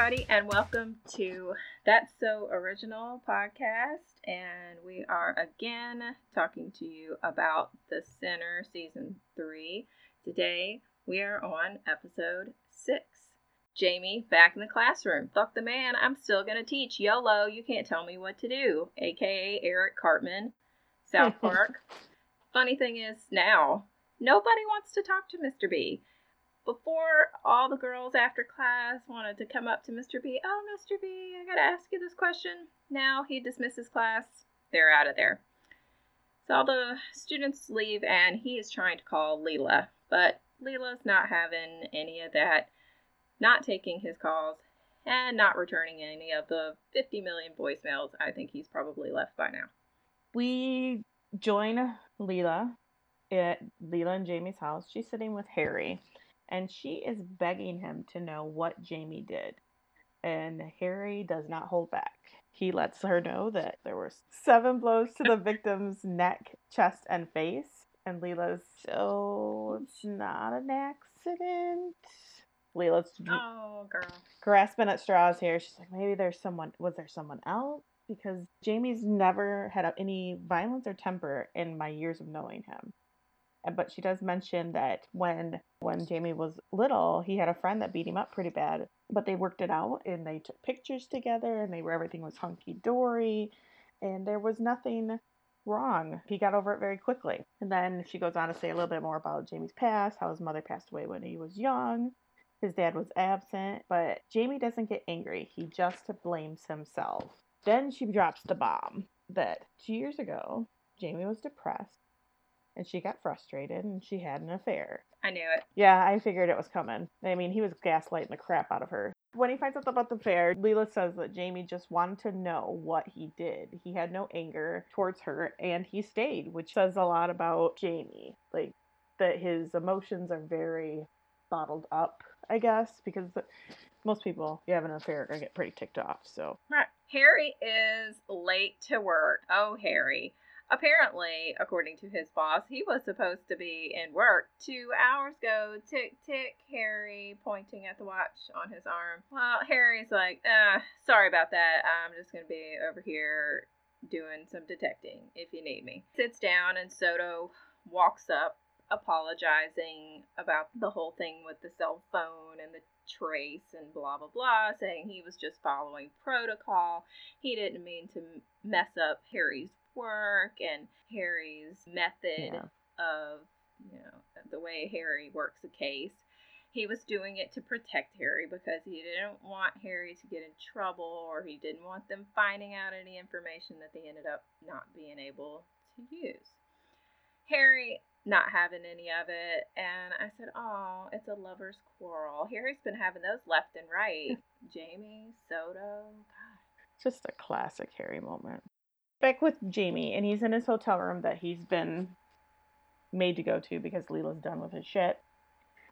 everybody, and welcome to That's So Original podcast. And we are again talking to you about The Sinner Season 3. Today, we are on episode 6. Jamie back in the classroom. Fuck the man, I'm still gonna teach. YOLO, you can't tell me what to do. AKA Eric Cartman, South Park. Funny thing is, now, nobody wants to talk to Mr. B before all the girls after class wanted to come up to Mr. B, oh, Mr. B, I gotta ask you this question. Now he dismisses class. They're out of there. So all the students leave, and he is trying to call Leela, but Leela's not having any of that, not taking his calls, and not returning any of the 50 million voicemails I think he's probably left by now. We join Leela at Leela and Jamie's house. She's sitting with Harry and she is begging him to know what Jamie did. And Harry does not hold back. He lets her know that there were seven blows to the victim's neck, chest, and face. And Leela's, so it's not an accident. Leela's oh, girl. grasping at straws here. She's like, maybe there's someone, was there someone else? Because Jamie's never had any violence or temper in my years of knowing him but she does mention that when when Jamie was little, he had a friend that beat him up pretty bad, but they worked it out and they took pictures together and they were everything was hunky dory and there was nothing wrong. He got over it very quickly. And then she goes on to say a little bit more about Jamie's past, how his mother passed away when he was young. His dad was absent, but Jamie doesn't get angry. He just blames himself. Then she drops the bomb that two years ago, Jamie was depressed and she got frustrated and she had an affair. I knew it. Yeah, I figured it was coming. I mean, he was gaslighting the crap out of her. When he finds out about the affair, Leela says that Jamie just wanted to know what he did. He had no anger towards her and he stayed, which says a lot about Jamie. Like, that his emotions are very bottled up, I guess, because most people, you have an affair, are going to get pretty ticked off, so. Right. Harry is late to work. Oh, Harry. Apparently, according to his boss, he was supposed to be in work two hours ago. Tick, tick, Harry pointing at the watch on his arm. Well, Harry's like, uh, sorry about that. I'm just going to be over here doing some detecting if you need me. Sits down, and Soto walks up, apologizing about the whole thing with the cell phone and the trace and blah blah blah, saying he was just following protocol. He didn't mean to mess up Harry's work and Harry's method yeah. of, you know, the way Harry works a case. He was doing it to protect Harry because he didn't want Harry to get in trouble or he didn't want them finding out any information that they ended up not being able to use. Harry not having any of it, and I said, "Oh, it's a lover's quarrel." Harry's been having those left and right. Jamie, Soto, God. Just a classic Harry moment back with Jamie, and he's in his hotel room that he's been made to go to because Leela's done with his shit.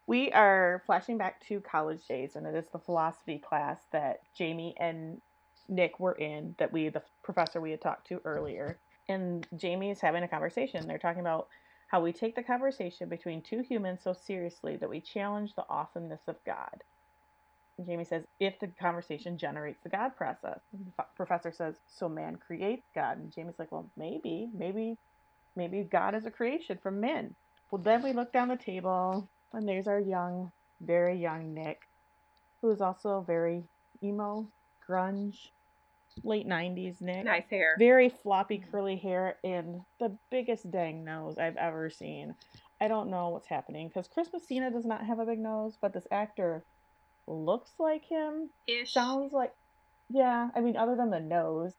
We are flashing back to college days, and it is the philosophy class that Jamie and Nick were in that we, the professor we had talked to earlier. And Jamie is having a conversation. They're talking about how we take the conversation between two humans so seriously that we challenge the awesomeness of God. Jamie says, if the conversation generates the God process. The professor says, so man creates God. And Jamie's like, well, maybe, maybe, maybe God is a creation from men. Well, then we look down the table, and there's our young, very young Nick, who is also very emo, grunge, late 90s Nick. Nice hair. Very floppy, curly hair, and the biggest dang nose I've ever seen. I don't know what's happening because Chris Messina does not have a big nose, but this actor looks like him. Ish. Sounds like, yeah. I mean, other than the nose,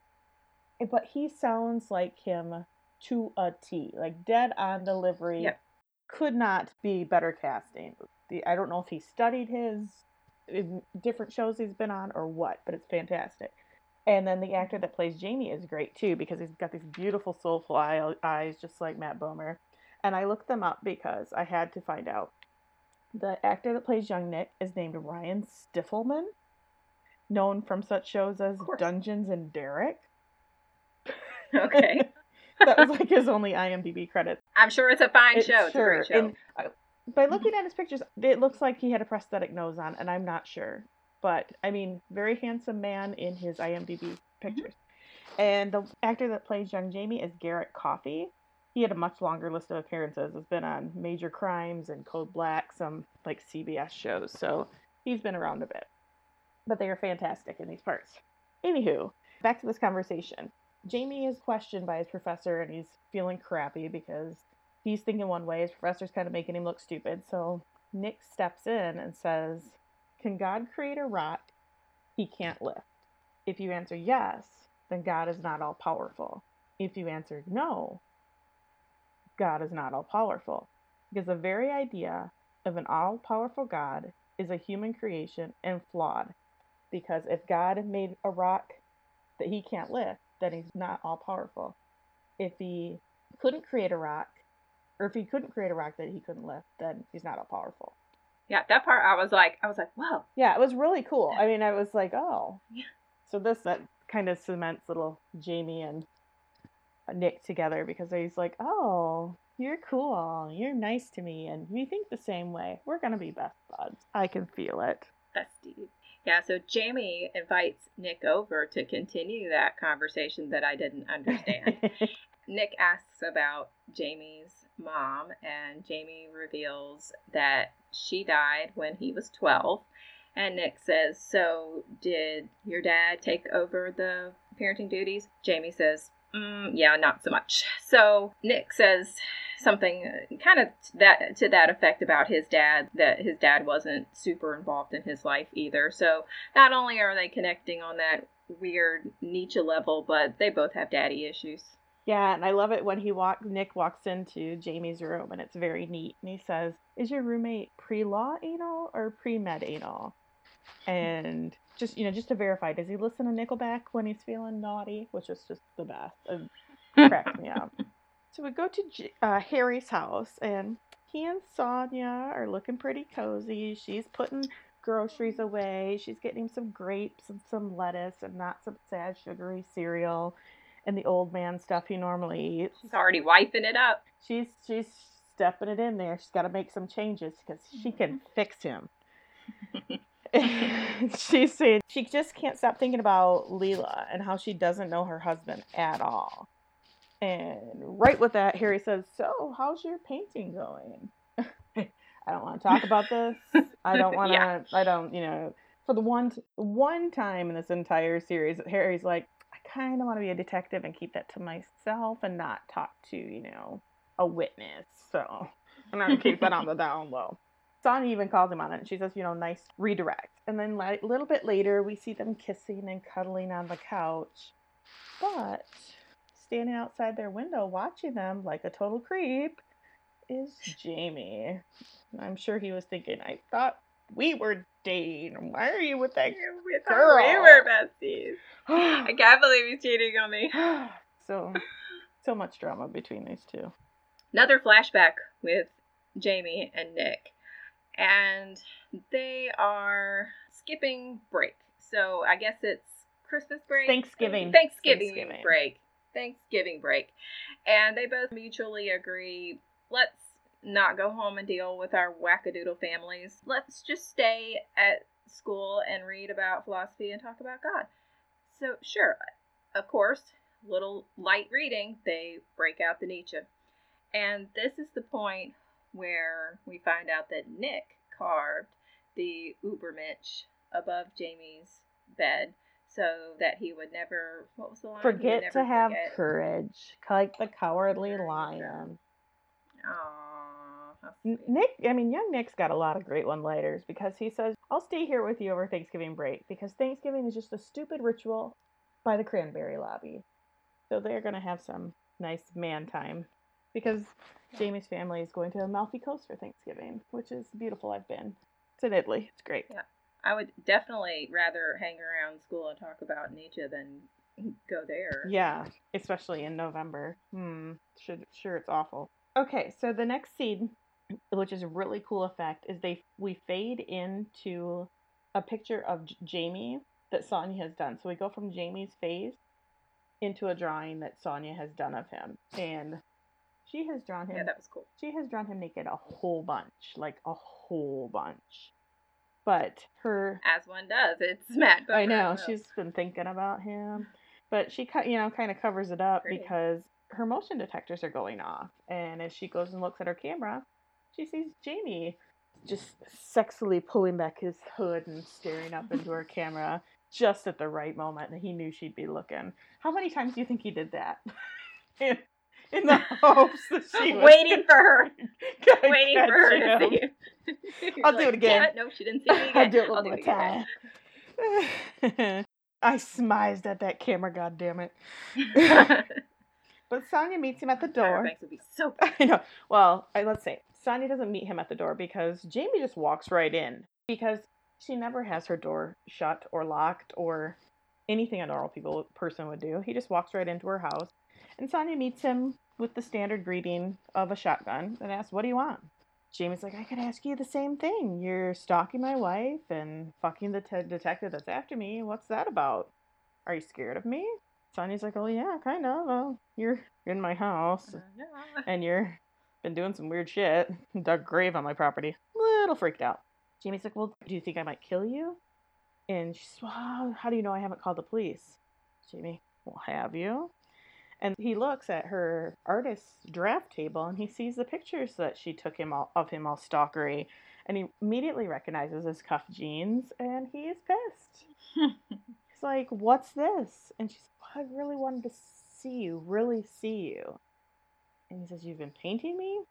eh, but he sounds like him to a T. Like dead on delivery. Yep. Could not be better casting. The I don't know if he studied his different shows he's been on or what, but it's fantastic. And then the actor that plays Jamie is great too because he's got these beautiful soulful eye, eyes, just like Matt Bomer. And I looked them up because I had to find out the actor that plays young Nick is named Ryan Stifelman, known from such shows as Dungeons and Derek. Okay. that was like his only IMDb credit. I'm sure it's a fine show. It's sure. show. And, uh, by looking at his pictures, it looks like he had a prosthetic nose on, and I'm not sure. but I mean, very handsome man in his IMDb pictures. And the actor that plays young Jamie is Garrett Coffey. He had a much longer list of appearances. Has been on Major Crimes and Code Black, some like CBS shows. So he's been around a bit. But they are fantastic in these parts. Anywho, back to this conversation. Jamie is questioned by his professor and he's feeling crappy because he's thinking one way, his professor's kind of making him look stupid. So Nick steps in and says, Can God create a rock he can't lift? If you answer yes, then God is not all powerful. If you answer no, God is not all powerful. Because the very idea of an all powerful God is a human creation and flawed. Because if God made a rock that he can't lift, then he's not all powerful. If he couldn't create a rock, or if he couldn't create a rock that he couldn't lift, then he's not all powerful. Yeah, that part I was like, I was like, whoa. Yeah, it was really cool. I mean, I was like, oh. Yeah. So this that kind of cements little Jamie and Nick together because he's like, oh, you're cool. You're nice to me, and we think the same way. We're gonna be best buds. I can feel it. Besties. Yeah, so Jamie invites Nick over to continue that conversation that I didn't understand. Nick asks about Jamie's mom, and Jamie reveals that she died when he was 12. And Nick says, So, did your dad take over the parenting duties? Jamie says, mm, Yeah, not so much. So, Nick says something uh, kind of that to that effect about his dad that his dad wasn't super involved in his life either. So, not only are they connecting on that weird Nietzsche level, but they both have daddy issues. Yeah, and I love it when he walk Nick walks into Jamie's room and it's very neat and he says, Is your roommate pre law anal or pre med anal? And just you know, just to verify, does he listen to Nickelback when he's feeling naughty? Which is just the best. It cracks me up. So we go to uh, Harry's house and he and Sonya are looking pretty cozy. She's putting groceries away. She's getting him some grapes and some lettuce and not some sad sugary cereal and the old man stuff he normally eats. She's already wiping it up. She's she's stepping it in there. She's got to make some changes because she can fix him. she's saying she just can't stop thinking about Leela and how she doesn't know her husband at all. And right with that, Harry says, "So, how's your painting going?" I don't want to talk about this. I don't want to. Yeah. I don't. You know, for the one one time in this entire series, Harry's like, I kind of want to be a detective and keep that to myself and not talk to you know a witness. So I'm gonna keep that on the down low. Sonia even calls him on it, and she says, you know, nice redirect. And then a little bit later, we see them kissing and cuddling on the couch. But standing outside their window watching them like a total creep is Jamie. I'm sure he was thinking, I thought we were dating. Why are you with that We thought Girl. we were besties. I can't believe he's cheating on me. so, so much drama between these two. Another flashback with Jamie and Nick. And they are skipping break. So I guess it's Christmas break? Thanksgiving. Thanksgiving, Thanksgiving. break. Thanksgiving break. And they both mutually agree let's not go home and deal with our wackadoodle families. Let's just stay at school and read about philosophy and talk about God. So, sure, of course, little light reading, they break out the Nietzsche. And this is the point where we find out that Nick carved the Ubermensch above Jamie's bed so that he would never, what was the line? Forget to have courage, like the cowardly lion. Aw, how N- sweet. Nick, I mean, young Nick's got a lot of great one liners because he says, I'll stay here with you over Thanksgiving break because Thanksgiving is just a stupid ritual by the cranberry lobby. So they're going to have some nice man time because Jamie's family is going to Amalfi Coast for Thanksgiving, which is beautiful. I've been. It's in Italy. It's great. Yeah. I would definitely rather hang around school and talk about Nietzsche than go there. Yeah, especially in November. Hmm. Should sure it's awful. Okay, so the next scene, which is a really cool effect, is they we fade into a picture of J- Jamie that Sonya has done. So we go from Jamie's face into a drawing that Sonya has done of him, and she has drawn him. Yeah, that was cool. She has drawn him naked a whole bunch, like a whole bunch. But her, As one does. It's Matt. I know Bomer. she's been thinking about him, but she cut, you know, kind of covers it up Pretty. because her motion detectors are going off, and as she goes and looks at her camera, she sees Jamie just sexily pulling back his hood and staring up into her camera just at the right moment, and he knew she'd be looking. How many times do you think he did that? in, the hopes that she was waiting for her, waiting for her him. to see you. I'll do it again. It, No, she didn't see me again. I'll do it one more it again." time. I smized at that camera, God damn it! But Sonya meets him at the door. Banks would be so. I know. Well, I, let's say Sonya doesn't meet him at the door because Jamie just walks right in because she never has her door shut or locked or anything a normal people person would do. He just walks right into her house, and Sonya meets him with the standard greeting of a shotgun and asks, "What do you want?" Jamie's like, "I could ask you the same thing. You're stalking my wife and fucking the te- detective that's after me. What's that about? Are you scared of me?" Sonya's like, "Oh yeah, kind of. Well, you're in my house." and you're been doing some weird shit. Dug grave on my property. Little freaked out. Jamie's like, Well, do you think I might kill you? And she's, Well, how do you know I haven't called the police? Jamie, Well, have you? And he looks at her artist's draft table and he sees the pictures that she took him all, of him all stalkery. And he immediately recognizes his cuff jeans and he is pissed. He's like, What's this? And she's like, I really wanted to see you, really see you. And he says, You've been painting me?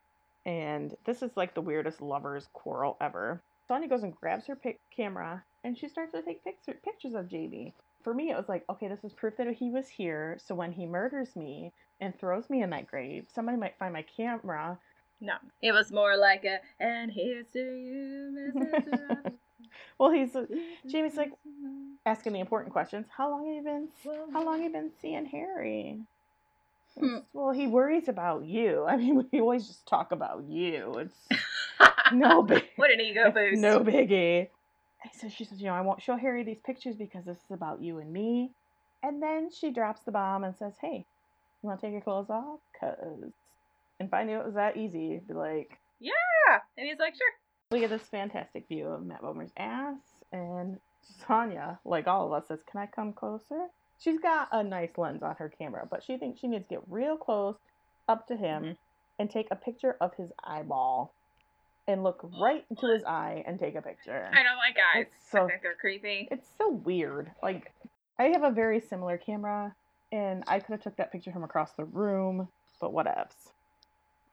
And this is like the weirdest lovers quarrel ever. Sonya goes and grabs her pic- camera and she starts to take pic- pictures of Jamie. For me, it was like, okay, this is proof that he was here. So when he murders me and throws me in that grave, somebody might find my camera. No, it was more like a. And here's to you, Mrs. Well, he's Jamie's like asking the important questions. How long have you been? How long have you been seeing Harry? Hmm. Well, he worries about you. I mean, we always just talk about you. It's no big. what an ego boost. No biggie. So she says, you know, I won't show Harry these pictures because this is about you and me. And then she drops the bomb and says, hey, you want to take your clothes off? Cause. And if I knew it was that easy, I'd be like, Yeah. And he's like, sure. We get this fantastic view of Matt Bomer's ass. And Sonya, like all of us, says, can I come closer? She's got a nice lens on her camera, but she thinks she needs to get real close up to him Mhm. and take a picture of his eyeball and look right into his eye and take a picture. I don't like eyes. It's so I think they're creepy. it's so weird. Like I have a very similar camera and I could have took that picture from across the room, but whatevs.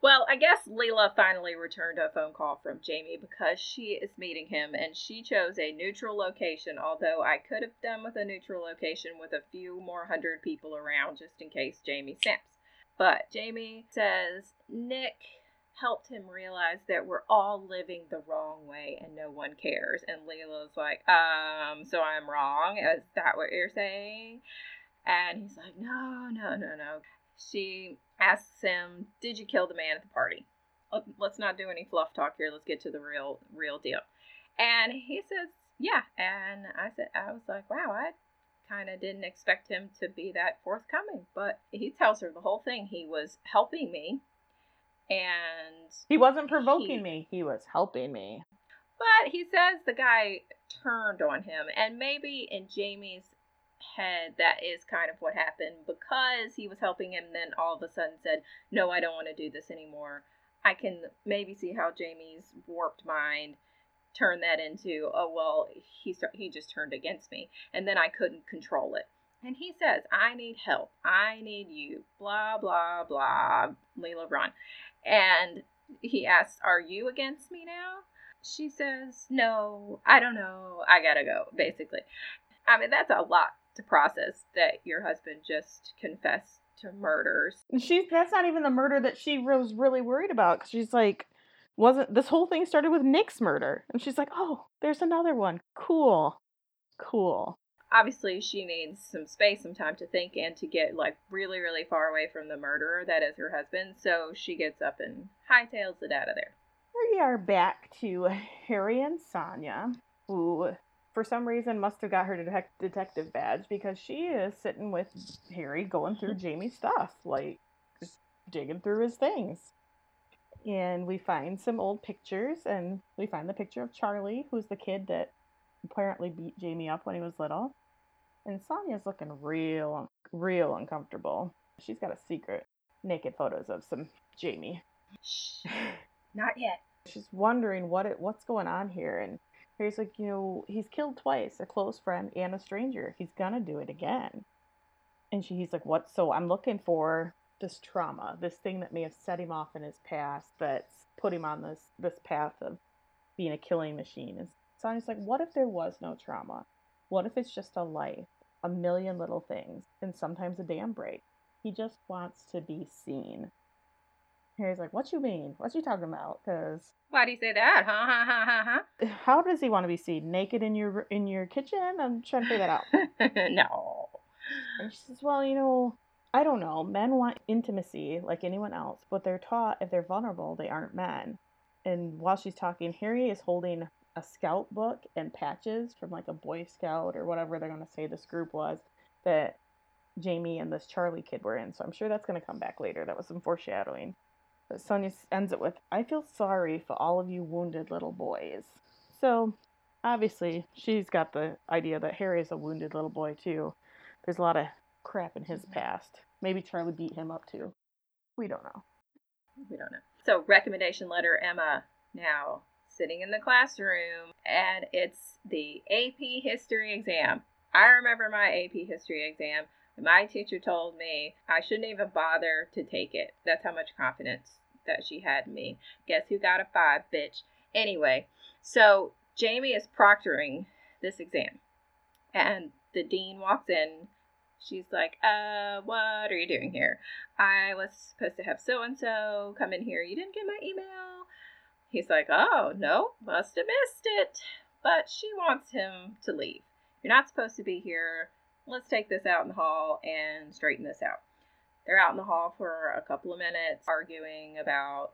Well, I guess Leela finally returned a phone call from Jamie because she is meeting him and she chose a neutral location, although I could have done with a neutral location with a few more hundred people around just in case Jamie snaps. But Jamie says Nick helped him realize that we're all living the wrong way and no one cares. And Leela's like, um, so I'm wrong? Is that what you're saying? And he's like, no, no, no, no. She asks him, "Did you kill the man at the party?" Let- Let's not do any fluff talk here. Let's get to the real, real deal. And he says, "Yeah." And I said, I was like, "Wow, I kind of didn't expect him to be that forthcoming." But he tells her the whole thing. He was helping me, and He wasn't provoking He- me, he was helping me. but he says the guy turned on him, and maybe in Jamie's head that is kind of what happened because he was helping him, then all of a sudden said, No, I don't want to do this anymore. I can maybe see how Jamie's warped mind turned that into, Oh, well, he, start- he just turned against me, and then I couldn't control it. And he says, I need help. I need you. Blah, blah, blah. Leela Ron. And he asks, Are you against me now? She says, No, I don't know. I gotta go, basically. I mean, that's a lot to process that your husband just confessed to murders. And she's that's not even the murder that she was really worried about she's like wasn't this whole thing started with Nick's murder and she's like, "Oh, there's another one. Cool. Cool." Obviously, she needs some space, some time to think, and to get like really, really far away from the murderer that is her husband. So she gets up and hightails it out of there. We are back to Harry and Sonya, who for some reason must have got her detec- detective badge because she is sitting with Harry going through Jamie's stuff, like just digging through his things. And we find some old pictures, and we find the picture of Charlie, who's the kid that apparently beat Jamie up when he was little. And Sonya's looking real, real uncomfortable. She's got a secret naked photos of some Jamie. Shh. Not yet. She's wondering what it, what's going on here. And Harry's like, you know, he's killed twice, a close friend and a stranger. He's gonna do it again. And she, he's like, what? So I'm looking for this trauma, this thing that may have set him off in his past, that's put him on this this path of being a killing machine. And Sonya's like, what if there was no trauma? What if it's just a life, a million little things, and sometimes a dam break? He just wants to be seen. Harry's like, what you mean? What you talking about? Because Why do you say that? Huh? Ha ha ha how does he want to be seen? Naked in your in your kitchen? I'm trying to figure that out. no. And she says, Well, you know, I don't know. Men want intimacy like anyone else, but they're taught if they're vulnerable, they aren't men. And while she's talking, Harry is holding a scout book and patches from like a Boy Scout or whatever they're going to say this group was that Jamie and this Charlie kid were in. So I'm sure that's going to come back later. That was some foreshadowing. But Sonya ends it with, I feel sorry for all of you wounded little boys. So obviously, she's got the idea that Harry is a wounded little boy too. There's a lot of crap in his mm-hmm. past. Maybe Charlie beat him up too. We don't know. We don't know. So, recommendation letter Emma now sitting in the classroom, and it's the AP history exam. I remember my AP history exam. My teacher told me I shouldn't even bother to take it. That's how much confidence that she had in me. Guess who got a five, bitch? Anyway, so Jamie is proctoring this exam, and the dean walks in. She's like, uh, what are you doing here? I was supposed to have so and so come in here. You didn't get my email? He's like, oh, no, must have missed it. But she wants him to leave. You're not supposed to be here. Let's take this out in the hall and straighten this out. They're out in the hall for a couple of minutes arguing about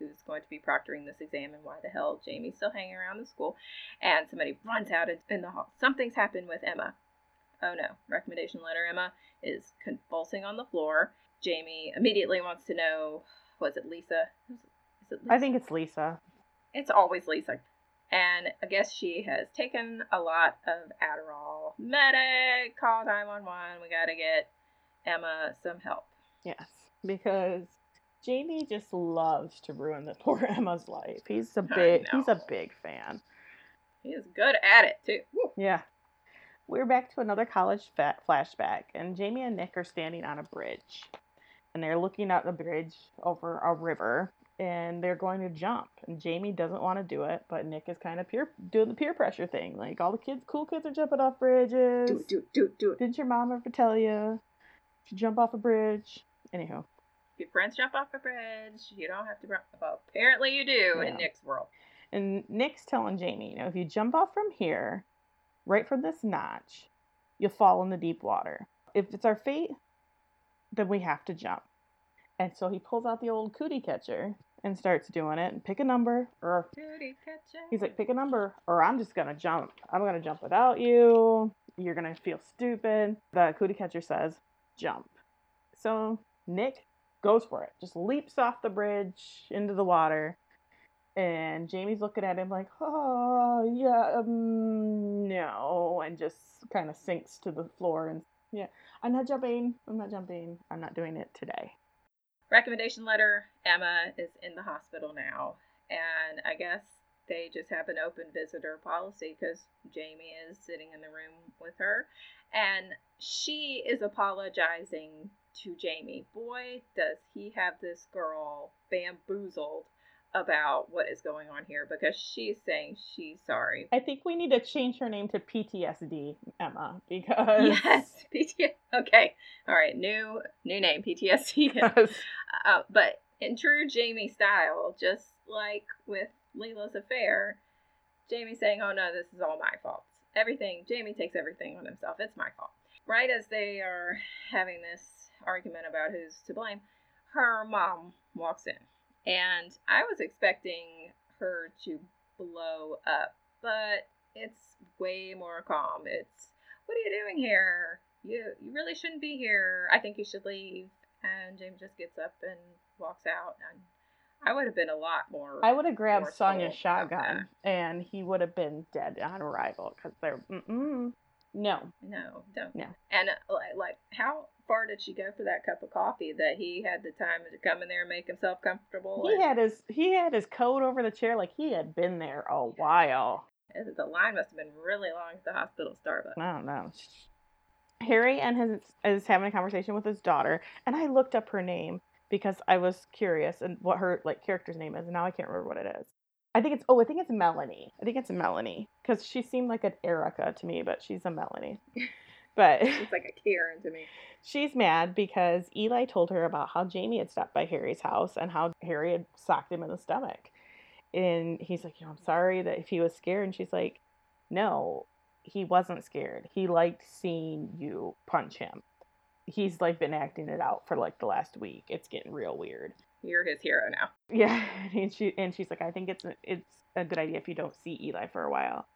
who's going to be proctoring this exam and why the hell Jamie's still hanging around the school. And somebody runs out in the hall. Something's happened with Emma. Oh no, recommendation letter Emma is convulsing on the floor. Jamie immediately wants to know was it Lisa? Is it Lisa? I think it's Lisa. It's always Lisa. And I guess she has taken a lot of Adderall. Medic, call 911. We got to get Emma some help. Yes, because Jamie just loves to ruin the poor Emma's life. He's a big he's a big fan. He is good at it, too. Woo. Yeah. We're back to another college flashback, and Jamie and Nick are standing on a bridge. And they're looking at the bridge over a river, and they're going to jump. And Jamie doesn't want to do it, but Nick is kind of peer doing the peer pressure thing. Like, all the kids, cool kids are jumping off bridges. Do it, do it, do it, do it. Didn't your mom ever tell you to jump off a bridge? Anyhow, If your friends jump off a bridge, you don't have to. Run. Well, apparently you do Yeah. in Nick's world. And Nick's telling Jamie, you know, if you jump off from here, right from this notch, you'll fall in the deep water. If it's our fate, then we have to jump. And so he pulls out the old cootie catcher and starts doing it and pick a number or Cootie catcher. he's like pick a number or I'm just to jump. I'm to jump without you. You're to feel stupid. The cootie catcher says jump. So Nick goes for it. Just leaps off the bridge into the water. And Jamie's looking at him like, oh, yeah, um, no, and just kind of sinks to the floor. And yeah, I'm not jumping. I'm not jumping. I'm not doing it today. Recommendation letter Emma is in the hospital now. And I guess they just have an open visitor policy because Jamie is sitting in the room with her. And she is apologizing to Jamie. Boy, does he have this girl bamboozled about what is going on here because she's saying she's sorry. I think we need to change her name to PTSD, Emma, because. Yes, PTSD. Okay, all right, new new name, PTSD. Yes. Uh, but in true Jamie style, just like with Leela's affair, Jamie saying, "Oh no, this is all my fault. Everything." Jamie takes everything on himself. It's my fault. Right as they are having this argument about who's to blame, her mom walks in, and I was expecting her to blow up, but it's way more calm. It's, "What are you doing here? You you really shouldn't be here. I think you should leave." And James just gets up and walks out. And I would have been a lot more. I would have grabbed Sonya's shotgun, and he would have Forceful Shotgun's about shotgun, and he would have been dead on arrival because they're mm-mm. no. No, don't. No. And uh, like, how far did she go for that cup of coffee that he had the time to come in there and make himself comfortable? He and- had his he had his coat over the chair like he had been there a while. and the line must have been really long at the hospital Starbucks. I don't know. Harry and his is having a conversation with his daughter, and I looked up her name because I was curious and what her like character's name is, and now I can't remember what it is. I think it's oh, I think it's Melanie. I think it's Melanie because she seemed like an Erica to me, but she's a Melanie. But It's like a Karen to me. she's mad because Eli told her about how Jamie had stopped by Harry's house and how Harry had socked him in the stomach. And he's like, you know, I'm sorry that if he was scared. And she's like, no, he wasn't scared. He liked seeing you punch him. He's like been acting it out for like the last week. It's getting real weird. You're his hero now. Yeah, and she and she's like, I think it's it's a good idea if you don't see Eli for a while.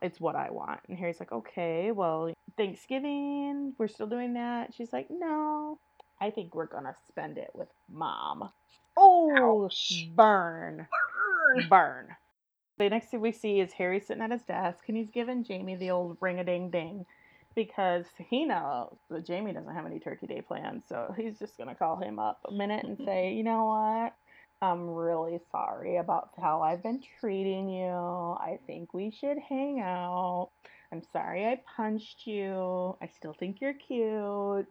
It's what I want. And Harry's like, okay, well, Thanksgiving, we're still doing that. She's like, no, I think we're gonna spend it with mom. Oh, Ouch. burn, Burn. burn. The next thing we see is Harry sitting at his desk and he's giving Jamie the old ring a ding ding because he knows that Jamie doesn't have any Turkey Day plans. So he's just gonna call him up a minute and say, you know what? I'm really sorry about how I've been treating you. I think we should hang out. I'm sorry I punched you. I still think you're cute.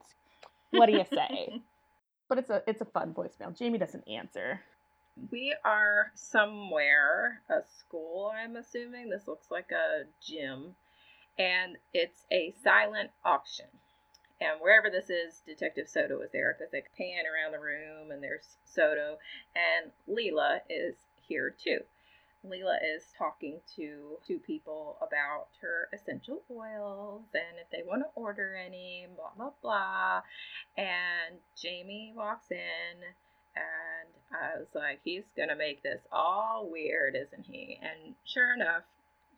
What do you say? but it's a it's a fun voicemail. Jamie doesn't answer. We are somewhere, a school, I'm assuming. This looks like a gym. And it's a silent auction. And wherever this is, Detective Soto is there because they pan around the room and there's Soto. And Leela is here too. Leela is talking to two people about her essential oils and if they want to order any, blah, blah, blah. And Jamie walks in and I was like, he's gonna make this all weird, isn't he? And sure enough,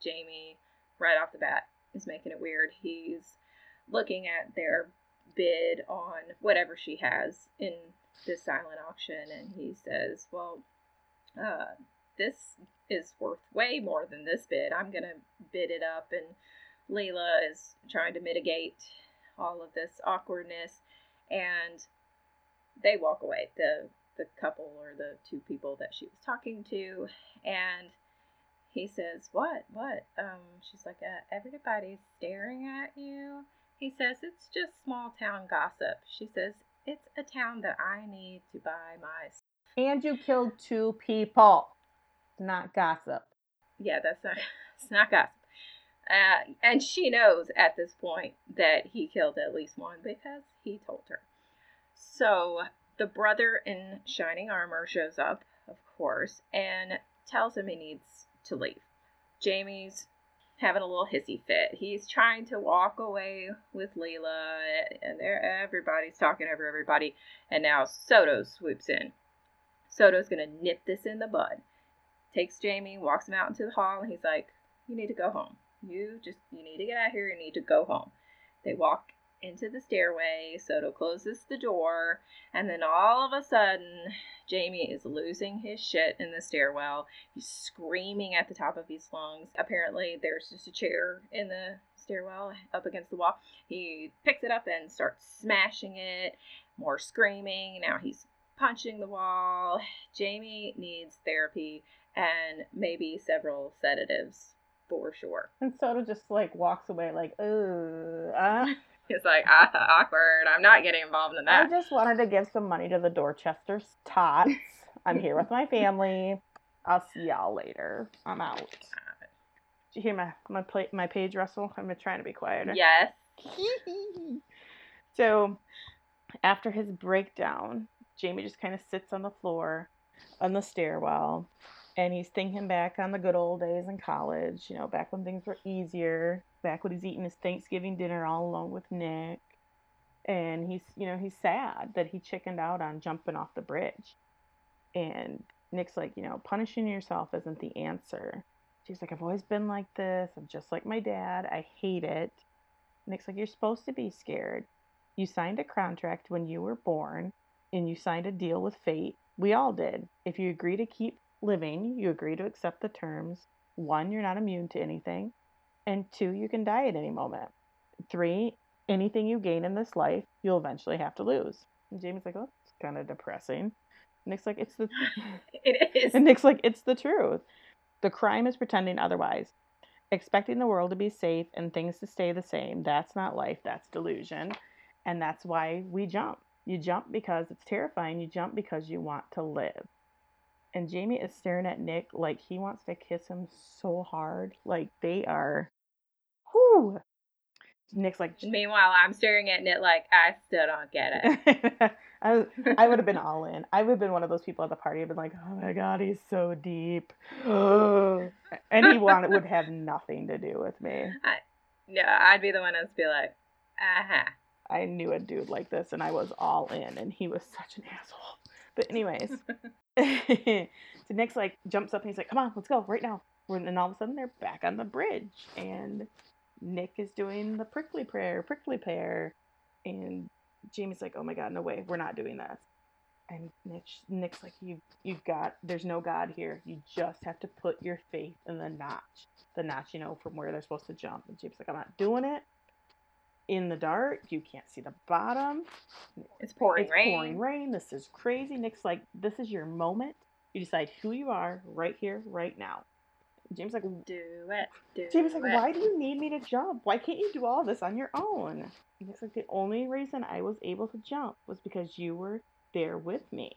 Jamie, right off the bat, is making it weird. He's looking at their bid on whatever she has in this silent auction, and he says, Well, uh, this is worth way more than this bid. I'm gonna bid it up, and Leela is trying to mitigate all of this awkwardness, and they walk away. The the couple or the two people that she was talking to, and he says, "What? What?" Um, she's like, uh, "Everybody's staring at you." He says, "It's just small town gossip." She says, "It's a town that I need to buy my." And you killed two people. Not gossip. Yeah, that's not. It's not gossip. Uh, and she knows at this point that he killed at least one because he told her. So the brother in shining armor shows up, of course, and tells him he needs to leave. Jamie's having a little hissy fit. He's trying to walk away with Leela, and there everybody's talking over everybody. And now Soto swoops in. Soto's gonna nip this in the bud. Takes Jamie, walks him out into the hall, and he's like, "You need to go home. You just you need to get out of here. You need to go home." They walk into the stairway. Soto closes the door, and then all of a sudden, Jamie is losing his shit in the stairwell. He's screaming at the top of his lungs. Apparently, there's just a chair in the stairwell up against the wall. He picks it up and starts smashing it. More screaming. Now he's punching the wall. Jamie needs therapy and maybe several sedatives for sure. And Soto just like walks away like, ooh, uh, It's like ah, awkward. I'm not getting involved in that. I just wanted to give some money to the Dorchester Tots. I'm here with my family. I'll see y'all later. I'm out. Did you hear my my plate my page rustle? I'm trying to be quieter. Yes. so after his breakdown, Jamie just kind of sits on the floor on the stairwell and he's thinking back on the good old days in college, you know, back when things were easier, back when he's eating his Thanksgiving dinner all alone with Nick. And he's, you know, he's sad that he chickened out on jumping off the bridge. And Nick's like, you know, punishing yourself isn't the answer. She's like, I've always been like this. I'm just like my dad. I hate it. Nick's like, You're supposed to be scared. You signed a contract when you were born, and you signed a deal with fate We all did. If you agree to keep living, you agree to accept the terms. One, you're not immune to anything. And two, you can die at any moment. Three, anything you gain in this life, you'll eventually have to lose. And Jamie's like, oh, it's kind of depressing. Nick's like, it's the. It is. And Nick's like, it's the truth. The crime is pretending otherwise. Expecting the world to be safe and things to stay the same. That's not life, that's delusion. And that's why we jump. You jump because it's terrifying. You jump because you want to live. And Jamie is staring at Nick like he wants to kiss him so hard. Like they are. Whoo! Nick's like, Meanwhile, I'm staring at Nick like I still don't get it. I, I would have been all in. I would have been one of those people at the party. Been like, oh my god, he's so deep. and he would have nothing to do with me. No, I'd be the one that's be like, uh huh. I knew a dude like this and I was all in and he was such an asshole. But anyways, so Nick's like jumps up and he's like, come on, let's go right now. And all of a sudden they're back on the bridge and Nick is doing the prickly prayer, prickly pear. And Jamie's like, oh my God, no way, we're not doing that." And Nick, Nick's like, you, you've got, there's no God here. You just have to put your faith in the notch, the notch, you know, from where they're supposed to jump. And Jamie's like, I'm not doing it in the dark. You can't see the bottom. It's pouring it's rain. pouring rain. This is crazy. Nick's like, this is your moment. You decide who you are right here, right now. James like, Do it. Do James like, it. why do you need me to jump? Why can't you do all this on your own? And Nick's like, the only reason I was able to jump was because you were there with me.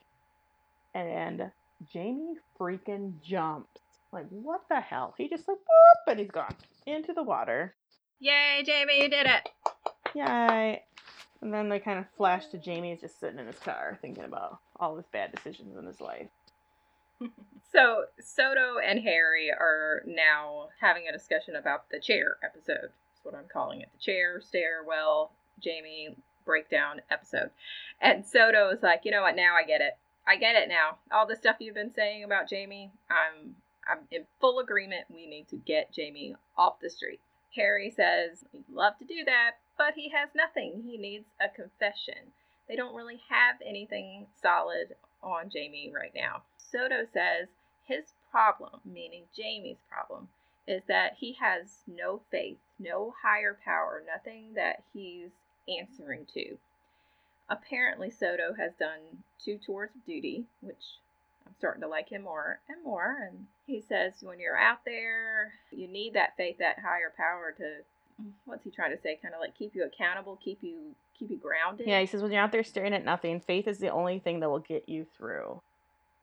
And Jamie freaking jumps. Like, what the hell? He just like, whoop, and he's gone into the water. Yay, Jamie, you did it. Yay. And then they kind of flash to Jamie just sitting in his car thinking about all his bad decisions in his life. So Soto and Harry are now having a discussion about the chair episode. That's what I'm calling it. The chair, stairwell, Jamie breakdown episode. And Soto is like, you know what, now I get it. I get it now. All the stuff you've been saying about Jamie, I'm I'm in full agreement. We need to get Jamie off the street. Harry says he'd love to do that, but he has nothing. He needs a confession. They don't really have anything solid on Jamie right now. Soto says his problem, meaning Jamie's problem, is that he has no faith, no higher power, nothing that he's answering to. Apparently, Soto has done two tours of duty, which I'm starting to like him more and more. And he says when you're out there, you need that faith, that higher power to, what's he trying to say? Kind of like keep you accountable, keep you keep you grounded. Yeah, he says when you're out there staring at nothing, faith is the only thing that will get you through.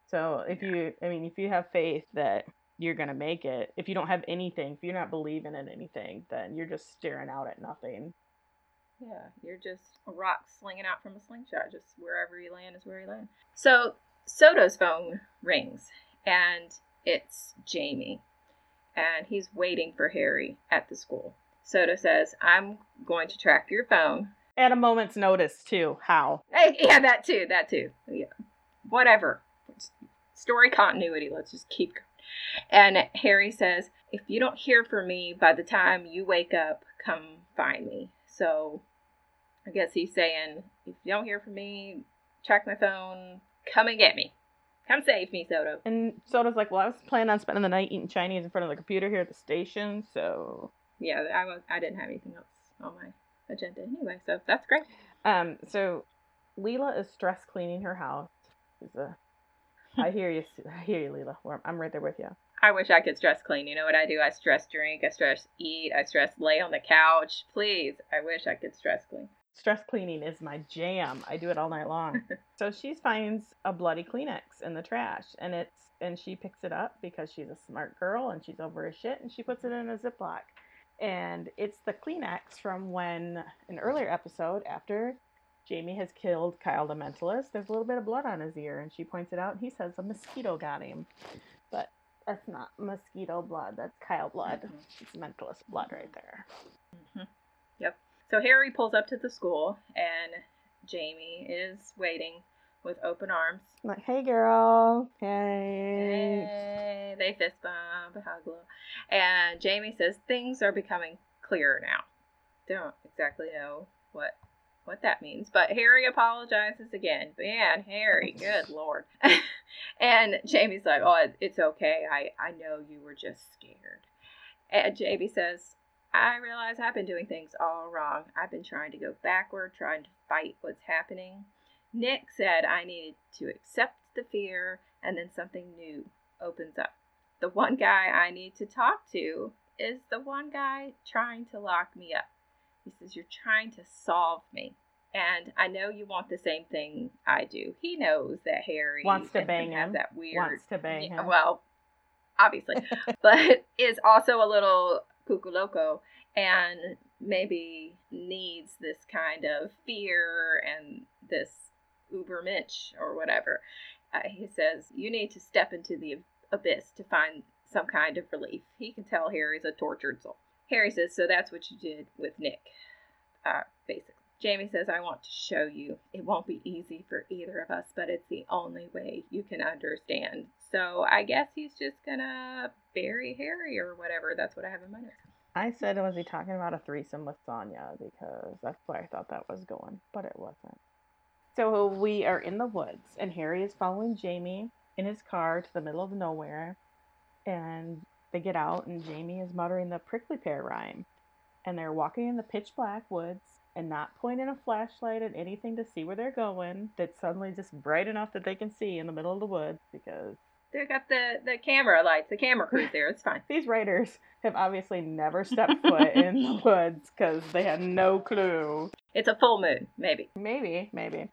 So if Yeah. you, I mean, if you have faith that you're gonna make it, if you don't have anything, if you're not believing in anything, then you're just staring out at nothing. Yeah, you're just a rock slinging out from a slingshot. Just wherever you land is where you land. So Soto's phone rings, and it's Jamie, and he's waiting for Harry at the school. Soto says, "I'm going to track your phone." At a moment's notice, too. How? Hey, yeah, that too, that too. Yeah, whatever. Story continuity. Let's just keep. going. And Harry says, "If you don't hear from me by the time you wake up, come find me." So, I guess he's saying, "If you don't hear from me, check my phone. Come and get me. Come save me, Soto." And Soto's like, well, I was planning on spending the night eating Chinese in front of the computer here at the station, so. Yeah, I was. I didn't have anything else on my agenda anyway, so that's great. Um, so Leela is stress cleaning her house. A, I hear you. I hear you, Leela. I'm right there with you. I wish I could stress clean. You know what I do? I stress drink. I stress eat. I stress lay on the couch. Please, I wish I could stress clean. Stress cleaning is my jam. I do it all night long. so she finds a bloody Kleenex in the trash, and it's and she picks it up because she's a smart girl and she's over her shit, and she puts it in a Ziploc. And it's the Kleenex from when an earlier episode after Jamie has killed Kyle the Mentalist. There's a little bit of blood on his ear, and she points it out. And he says a mosquito got him, but that's not mosquito blood. That's Kyle blood. Mhm. It's Mentalist blood right there. hmm Yep. So Harry pulls up to the school, and Jamie is waiting with open arms. Like, hey girl, hey. Hey, they fist bump, hug, and Jamie says things are becoming clearer now. Don't exactly know what what that means. But Harry apologizes again. Man, Harry, good lord. and Jamie's like, oh, it's okay. I, I know you were just scared. And Jamie says, I realize I've been doing things all wrong. I've been trying to go backward, trying to fight what's happening. Nick said I needed to accept the fear and then something new opens up. The one guy I need to talk to is the one guy trying to lock me up. He says, You're trying to solve me. And I know you want the same thing I do. He knows that Harry wants to bang him. that weird Wants to bang him. well, obviously, but is also a little cuckoo loco and maybe needs this kind of fear and this Übermensch or whatever. Uh, he says, You need to step into the abyss to find some kind of relief. He can tell Harry's a tortured soul. Harry says, So that's what you did with Nick, uh, basically. Jamie says, I want to show you. It won't be easy for either of us, but it's the only way you can understand. So I guess he's just gonna bury Harry or whatever. That's what I have in mind. I said, was he talking about a threesome with Sonya? Because that's where I thought that was going, but it wasn't. So we are in the woods, and Harry is following Jamie in his car to the middle of nowhere. And they get out, and Jamie is muttering the prickly pear rhyme. And they're walking in the pitch black woods and not pointing a flashlight at anything to see where they're going. That's suddenly just bright enough that they can see in the middle of the woods because They got the the camera lights, the camera crew's there. It's fine. these writers have obviously never stepped foot in the woods because they had no clue. It's a full moon, maybe. Maybe, maybe.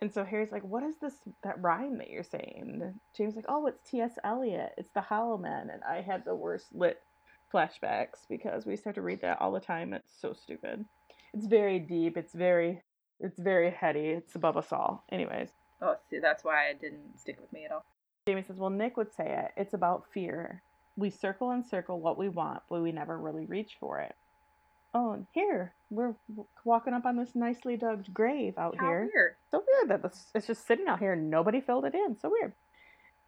And so Harry's like, "What is this that rhyme that you're saying?" And James like, "Oh, it's T.S. Eliot. It's the Hollow Men." And I had the worst lit flashbacks because we used to have to read that all the time. It's so stupid. It's very deep. It's very, it's very heady. It's above us all. Anyways, Oh, see, that's why it didn't stick with me at all. Jamie says, Well, Nick would say it. It's about fear. We circle and circle what we want, but we never really reach for it. Oh, and here, we're walking up on this nicely dug grave out How here. weird. So weird that this, it's just sitting out here and nobody filled it in. So weird.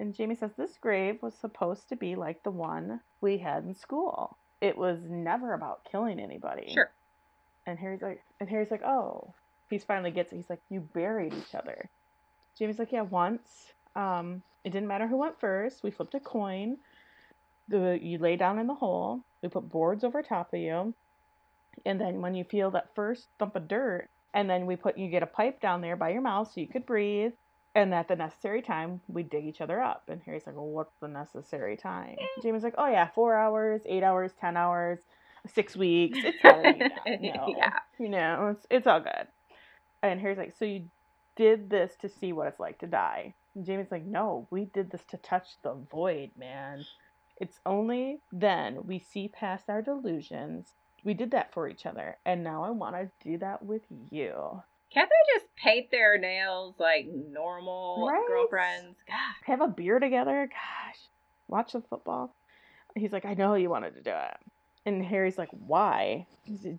And Jamie says, This grave was supposed to be like the one we had in school. It was never about killing anybody. Sure. And Harry's like, and Harry's like, oh, he's finally gets it. He's like, you buried each other. Jamie's like, yeah, once. Um, it didn't matter who went first. We flipped a coin. The you lay down in the hole. We put boards over top of you, and then when you feel that first thump of dirt, and then we put you get a pipe down there by your mouth so you could breathe. And at the necessary time, we dig each other up. And Harry's like, well, what's the necessary time? Jamie's like, oh yeah, four hours, eight hours, ten hours, six weeks. It's all you you know, Yeah. you know, it's it's all good. And Harry's like, so you did this to see what it's like to die? And Jamie's like, no, we did this to touch the void, man. It's only then we see past our delusions. We did that for each other, and now I want to do that with you. Can't they just paint their nails like normal Right? girlfriends? God. Have a beer together. Gosh, watch the football. He's like, I know you wanted to do it. And Harry's like, why?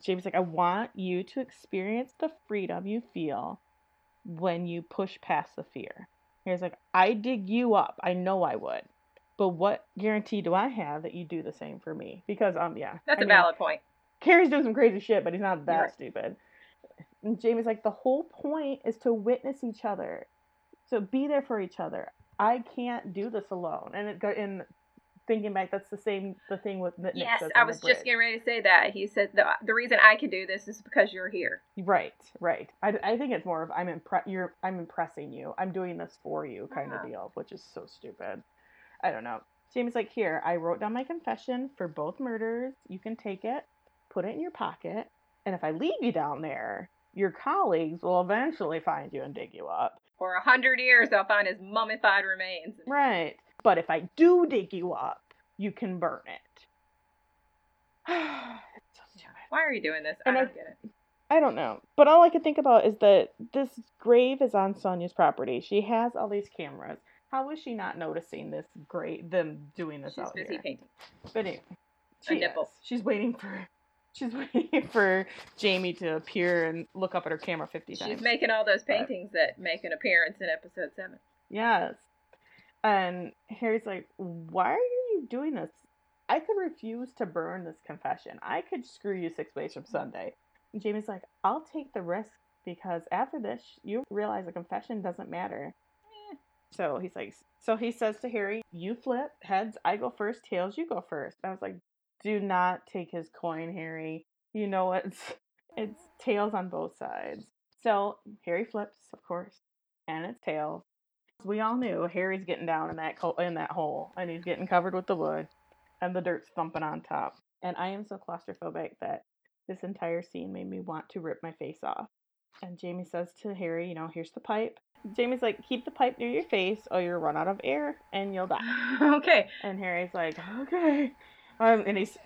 James like, I want you to experience the freedom you feel when you push past the fear. Harry's like, I dig you up. I know I would. But what guarantee do I have that you do the same for me? Because um yeah. That's I a mean, valid point. Harry's doing some crazy shit, but he's not that right. stupid. And Jamie's like, the whole point is to witness each other. So be there for each other. I can't do this alone. And it got in thinking back, that's the same the thing with that Nick Yes, I was just getting ready to say that. He said the the reason I can do this is because you're here. Right, right. I, I think it's more of I'm impre- you're I'm impressing you. I'm doing this for you kind of uh-huh. deal, which is so stupid. I don't know. Jamie's like, here, I wrote down my confession for both murders. You can take it, put it in your pocket, and if I leave you down there, your colleagues will eventually find you and dig you up. For a hundred years, they'll find his mummified remains. Right. But if I do dig you up, you can burn it. so. Why are you doing this? And I I- don't get it. I don't know. But all I can think about is that this grave is on Sonya's property. She has all these cameras. How is she not noticing this grave them doing this? She's out busy here? painting. But anyway, she nipple. She's waiting for she's waiting for Jamie to appear and look up at her camera fifty times. She's making all those paintings that make an appearance in episode seven. Yes. And Harry's like, Why are you doing this? I could refuse to burn this confession. I could screw you six ways from Sunday. And Jamie's like, I'll take the risk because after this, you realize a confession doesn't matter. Eh. So he's like, so he says to Harry, "You flip heads, I go first. Tails, you go first. I was like, "Do not take his coin, Harry. You know it's it's tails on both sides." So Harry flips, of course, and it's tails. We all knew Harry's getting down in that co- in that hole, and he's getting covered with the wood, and the dirt's thumping on top. And I am so claustrophobic that this entire scene made me want to rip my face off. And Jamie says to Harry, you know, here's the pipe. Jamie's like, keep the pipe near your face or you'll run out of air and you'll die. okay. And Harry's like, okay. Um, and he's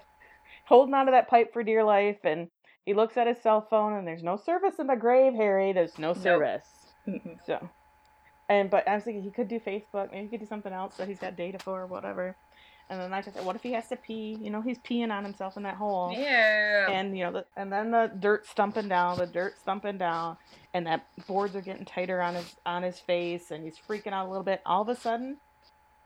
holding onto that pipe for dear life. And he looks at his cell phone and there's no service in the grave, Harry. There's no service. Mm-mm. So, and but I was thinking he could do Facebook, maybe he could do something else that he's got data for or whatever. And then I just said, what if he has to pee? You know, he's peeing on himself in that hole. Yeah. And you know, the, and then the dirt stumping down, the dirt stumping down, and that boards are getting tighter on his on his face, and he's freaking out a little bit. All of a sudden,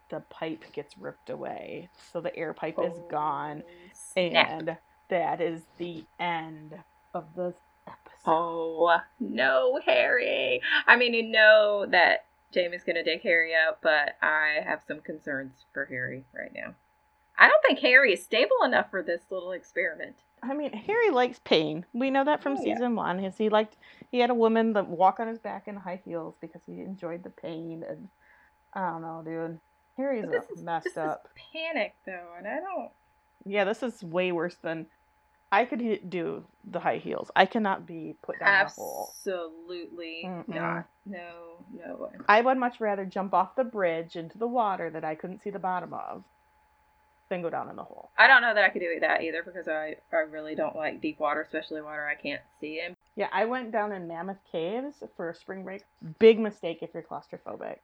the pipe gets ripped away, so the air pipe is oh. gone, Snap. and that is the end of the episode. Oh no, Harry. I mean, you know that Jamie's gonna dig Harry out, but I have some concerns for Harry right now. I don't think Harry is stable enough for this little experiment. I mean, Harry likes pain. We know that from Oh, yeah. season one. His he liked he had a woman that walk on his back in high heels because he enjoyed the pain. And I don't know, dude. Harry's this is messed this up. is panic though, and I don't. Yeah, this is way worse than I could h- do the high heels. I cannot be put down a hole. Absolutely not. No, no way. I would much rather jump off the bridge into the water that I couldn't see the bottom of than go down in the hole. I don't know that I could do that either because I, I really don't like deep water, especially water I can't see in. Yeah, I went down in Mammoth Caves for a spring break. Big mistake if you're claustrophobic.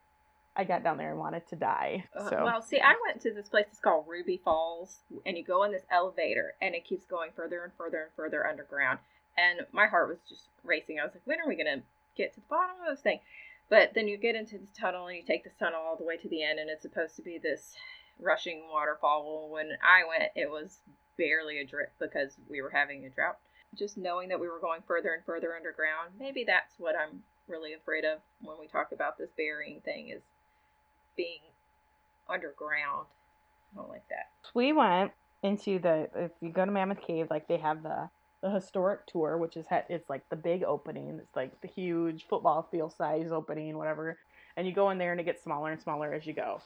I got down there and wanted to die. Uh, Well, see, I went to this place. It's called Ruby Falls, and you go in this elevator, and it keeps going further and further and further underground. And my heart was just racing. I was like, when are we gonna get to the bottom of this thing? But then you get into this tunnel, and you take this tunnel all the way to the end, and it's supposed to be this rushing waterfall. Well, when I went, it was barely a drip because we were having a drought. Just knowing that we were going further and further underground, maybe that's what I'm really afraid of when we talk about this burying thing is being underground. I don't like that. we went into the if you go to Mammoth Cave, like they have the the historic tour, which is it's like the big opening. It's like the huge football field size opening, whatever. And you go in there and it gets smaller and smaller as you go.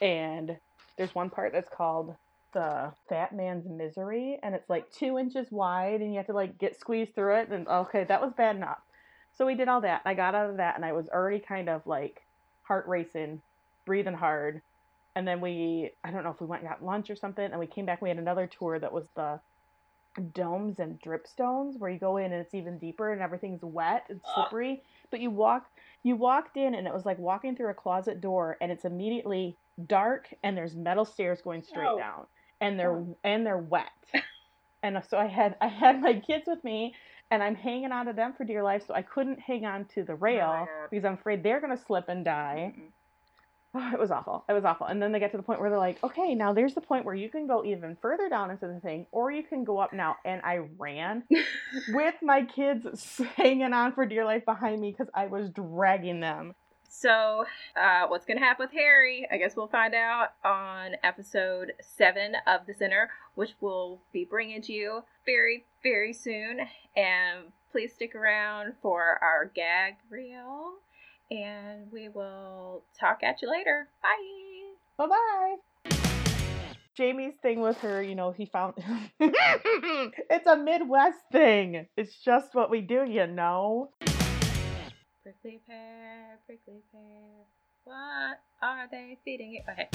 And there's one part that's called the Fat Man's Misery, and it's like two inches wide, and you have to like get squeezed through it. And okay, that was bad enough. So we did all that. I got out of that, and I was already kind of like heart racing, breathing hard. And then we, I don't know if we went and got lunch or something, and we came back. We had another tour that was the domes and dripstones, where you go in and it's even deeper and everything's wet and slippery. But you walk, you walked in, and it was like walking through a closet door, and it's immediately dark, and there's metal stairs going straight Oh. down, and they're Oh. and they're wet. and so I had I had my kids with me, and I'm hanging on to them for dear life, so I couldn't hang on to the rail because I'm afraid they're gonna slip and die. Mm-mm. It was awful. It was awful. And then they get to the point where they're like, okay, now there's the point where you can go even further down into the thing, or you can go up now. And I ran with my kids hanging on for dear life behind me because I was dragging them. So, uh, what's going to happen with Harry? I guess we'll find out on episode seven of The Sinner, which we'll be bringing to you very, very soon. And please stick around for our gag reel. And we will talk at you later. Bye. Bye bye. Jamie's thing with her, you know, he found it's a Midwest thing. It's just what we do, you know. Prickly pear, prickly pear. What are they feeding you? Okay.